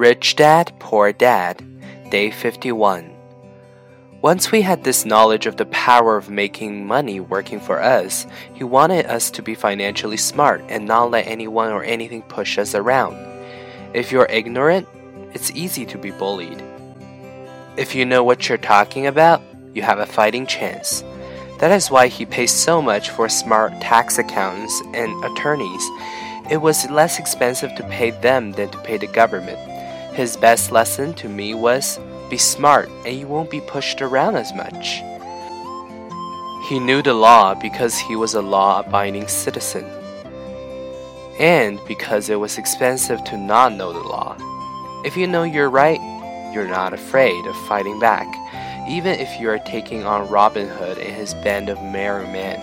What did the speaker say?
Rich Dad, Poor Dad, Day 51. Once we had this knowledge of the power of making money working for us, he wanted us to be financially smart and not let anyone or anything push us around. If you're ignorant, it's easy to be bullied. If you know what you're talking about, you have a fighting chance. That is why he pays so much for smart tax accountants and attorneys. It was less expensive to pay them than to pay the government. His best lesson to me was be smart and you won't be pushed around as much. He knew the law because he was a law abiding citizen, and because it was expensive to not know the law. If you know you're right, you're not afraid of fighting back even if you are taking on Robin Hood and his band of merry men.